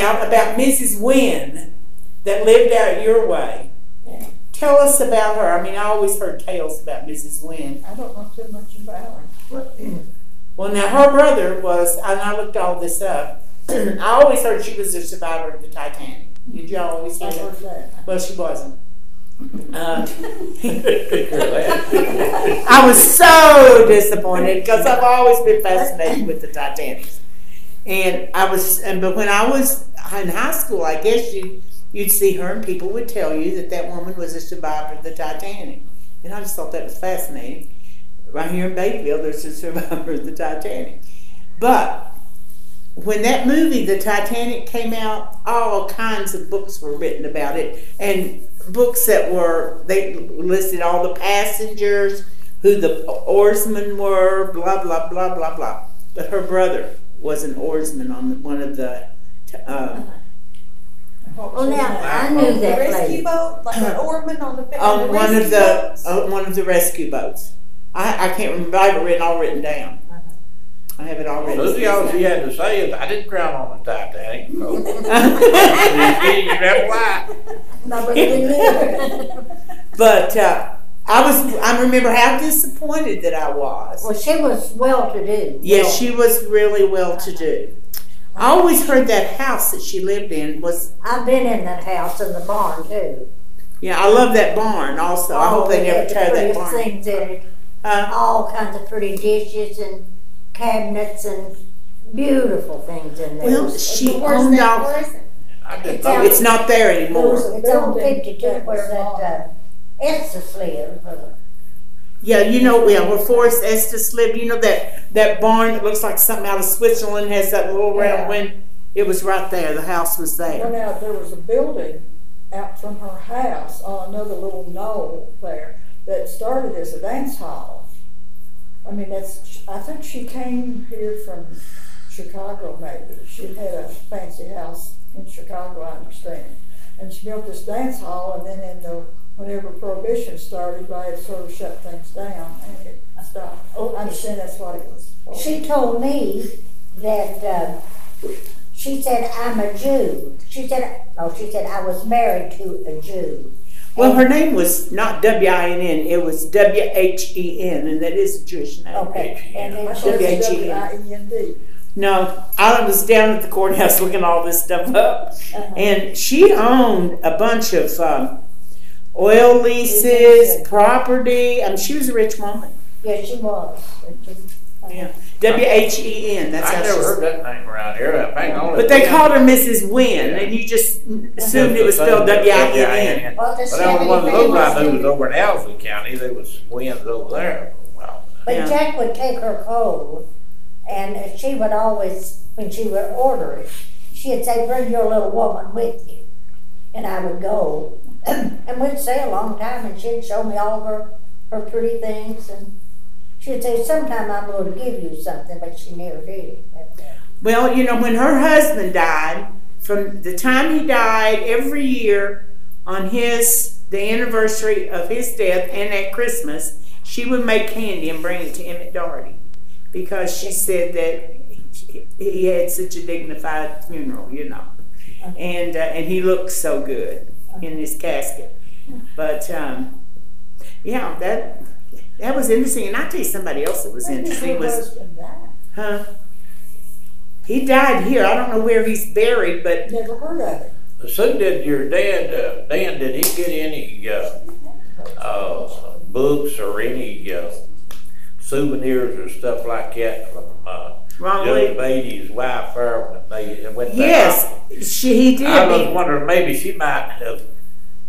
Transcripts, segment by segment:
out about Mrs. Wynn that lived out your way. Tell us about her. I mean, I always heard tales about Mrs. Wynn. I don't know too much about her. Well, now her brother was, and I looked all this up. I always heard she was a survivor of the Titanic. Did y'all always hear I that? heard that. Well, she wasn't. Um, Take care of that. I was so disappointed because I've always been fascinated with the Titanic. And I was, and but when I was in high school, I guess you you'd see her and people would tell you that that woman was a survivor of the Titanic, and I just thought that was fascinating. Right here in Beattyville, there's a survivor of the Titanic, but when that movie, The Titanic, came out, all kinds of books were written about it, and books that were they listed all the passengers, who the oarsmen were, blah blah blah blah blah. But her brother was an oarsman on the, one of the. Uh, What Well, now, name? I Oh, knew the that rescue lady. boat, like an oarman on the. on on the one of the boats? uh, one of the rescue boats. I, I can't remember. I have it written all written down. I have it all written. Susie, all she had to say is, I didn't drown on the Titanic, so. You know why? Nobody knew. But uh, I was. I remember how disappointed that I was. Well, she was well-to-do. Yes, she was really well to do. I always heard that house that she lived in was. I've been in that house in the barn too. Yeah, I love that barn. Also, I hope they Oh, never had the tear that barn. Things in it, Uh, all kinds of pretty dishes and cabinets and beautiful things in there. well, she owned that all. prison? I It's know. It's not there There anymore. It's on building fifty-two that was where that, uh, Estes lived. uh, Yeah, you know, yeah, where Forrest Estes lived. You know that that barn that looks like something out of Switzerland has that little round Yeah. window. It was right there. The house was Well, there. now, there was a building out from her house on another little knoll there that started as a dance hall. I mean, that's, I think she came here from Chicago maybe. She had a fancy house in Chicago, I understand. And she built this dance hall and then in the, whenever prohibition started, they had sort of shut things down and it stopped. Oh, I understand that's what it was for. She told me that, uh, she said, I'm a Jew. She said, no, she said, I was married to a Jew. Well, her name was not W I N N. It was W H E N, and that is a Jewish name. Okay, and then thought she, it was W-H-E-N. W-I-E-N-D. No, I was down at the courthouse looking all this stuff up, uh, and she owned a bunch of um, oil leases, property. I mean, she was a rich woman. yeah, she was. Yeah, W H E N. That's I how never she's. heard that name around here. I think only. But they called her Mrs. Wynn, and you just assumed it was spelled W I N N. Well, does But she that have was one of any those I family? knew was over in Owsley County, there was winds over there. Well, But Yeah. Jack would take her coal, and she would always, when she would order it, she'd say, "Bring your little woman with you," and I would go, and we'd stay a long time, and she'd show me all of her her pretty things, and she'd say, "Sometime I'm going to give you something," but she never did. Well, you know, when her husband died, from the time he died, every year on his the anniversary of his death and at Christmas, she would make candy and bring it to Emmett Doherty because she said that he- had such a dignified funeral, you know, and uh, and he looked so good in his casket. But um, yeah, that that was interesting. And I tell you somebody else that was interesting was? Huh? He died here. I don't know where he's buried, but Never heard of it. so did your dad, uh, Dan, did he get any, uh, uh, books or any, uh, souvenirs or stuff like that from, Ron Lee. Beatty's wife there when they went back? Yes, she he did. I was wondering, maybe she might have,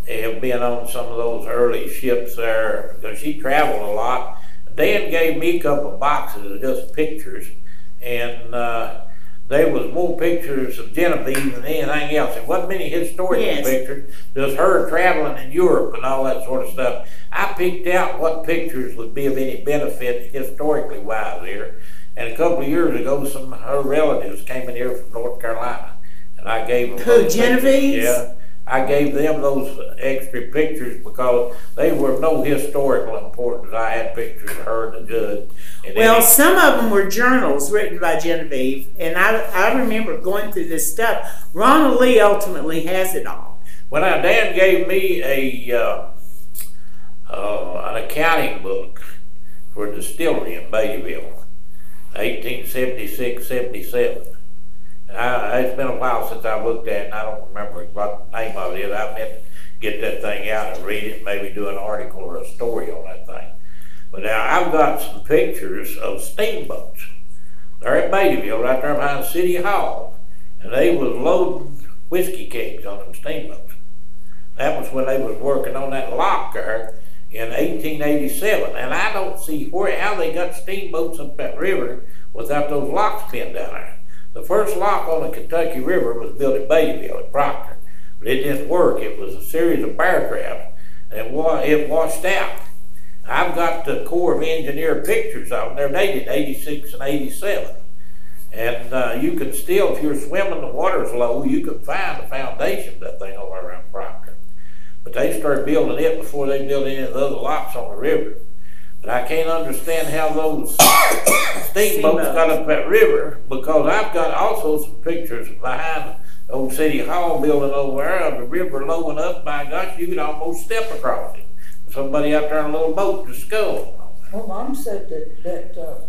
have been on some of those early ships there, because she traveled a lot. Dan gave me a couple of boxes of just pictures, and, uh, there was more pictures of Genevieve than anything else. It wasn't many historical Yes. pictures, just her traveling in Europe and all that sort of stuff. I picked out what pictures would be of any benefit historically wise here. And a couple of years ago, some of her relatives came in here from North Carolina, and I gave them. Who. Genevieve's? Yeah, I gave them those extra pictures because they were of no historical importance. I had pictures of her and the judge. and Well, then- some of them were journals written by Genevieve, and I, I remember going through this stuff. Ronald Lee ultimately has it all. When I, Dan gave me a, uh, uh, an accounting book for a distillery in Beattyville, 1876, 77. And I, it's been a while since I looked at it, and I don't remember what the name of it is. I meant to get that thing out and read it, maybe do an article or a story on that thing. But now I've got some pictures of steamboats. They're at Beattyville, right there behind City Hall, and they was loading whiskey kegs on them steamboats. That was when they was working on that lock there in 1887, and I don't see where how they got steamboats up that river without those locks being down there. The first lock on the Kentucky River was built at Beattyville at Proctor, but it didn't work. It was a series of bear traps, and it, wa- it washed out. I've got the Corps of Engineer pictures of them. They're dated 86 and 87. And uh, you can still, if you're swimming, the water's low, you can find the foundation of that thing all around. But they started building it before they built any of the other locks on the river. But I can't understand how those steamboats got up that river because I've got also some pictures behind the old city hall building over there of the river low enough, by gosh, you could almost step across it. Somebody out there in a little boat just sculled. Well, Mom said that, that, uh,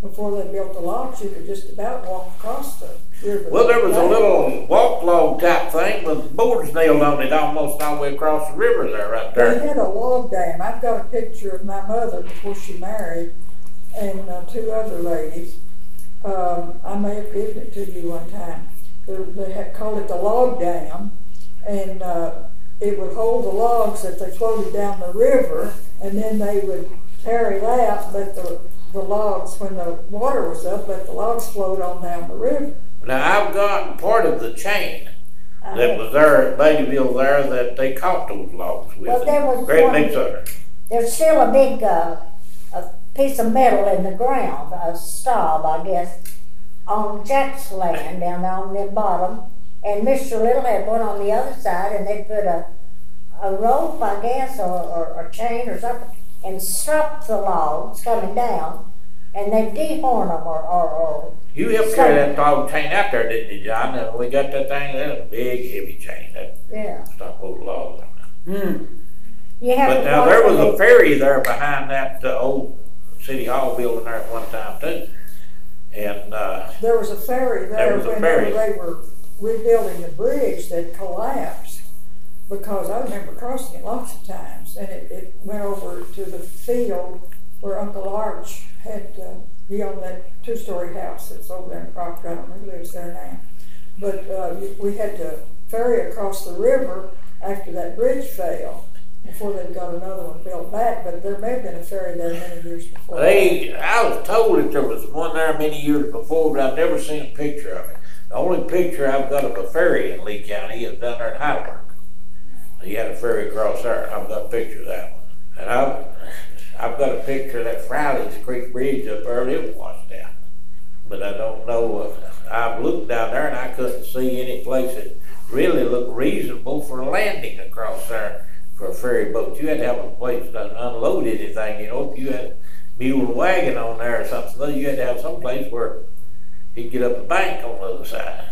before they built the locks, you could just about walk across the river. Well, there was a little walk log type thing with boards nailed on it almost all the way across the river there, right there. They had a log dam. I've got a picture of my mother before she married and uh, two other ladies. Um, I may have given it to you one time. They, they had called it the log dam, and uh, it would hold the logs that they floated down the river, and then they would carry it out, let the, the logs, when the water was up, let the logs float on down the river. Now, I've got part of the chain I that was there at Beattyville there that they caught those logs with. Well, there was Great one- big sucker. There's still a big, uh, a piece of metal in the ground, a stub, I guess, on Jack's land down there on the bottom. And Mr. Little had one on the other side and they put a, a rope, I guess, or, or, or chain or something, and stopped the logs coming down. And they dehorn them or, or, or, You helped carry that dog chain out there, didn't you, John? And we got that thing, that's a big, heavy chain, that yeah. stop those logs. Hmm. You have But to now, watch there was the- a ferry there behind that uh, old city hall building there at one time too. And, uh, There was a ferry There there was a whenever ferry. they were rebuilding the bridge that collapsed. Because I remember crossing it lots of times, and it, it went over to the field where Uncle Arch had, uh, he owned that two-story house that's over there in Proctor, I don't know who lives there now. But, uh, we- had to ferry across the river after that bridge fell, before they got another one built back, but there may have been a ferry there many years before. they, I was told that there was one there many years before, but I've never seen a picture of it. The only picture I've got of a ferry in Lee County is down there in Heidelberg. He had a ferry across there, I've got a picture of that one. And I've, I've got a picture of that Fridays Creek Bridge up there, it washed out. But I don't know, I've looked down there and I couldn't see any place that really looked reasonable for landing across there for a ferry boat. You had to have a place to unload anything, you know, if you had a mule wagon on there or something, you had to have some place where he'd get up the bank on the other side.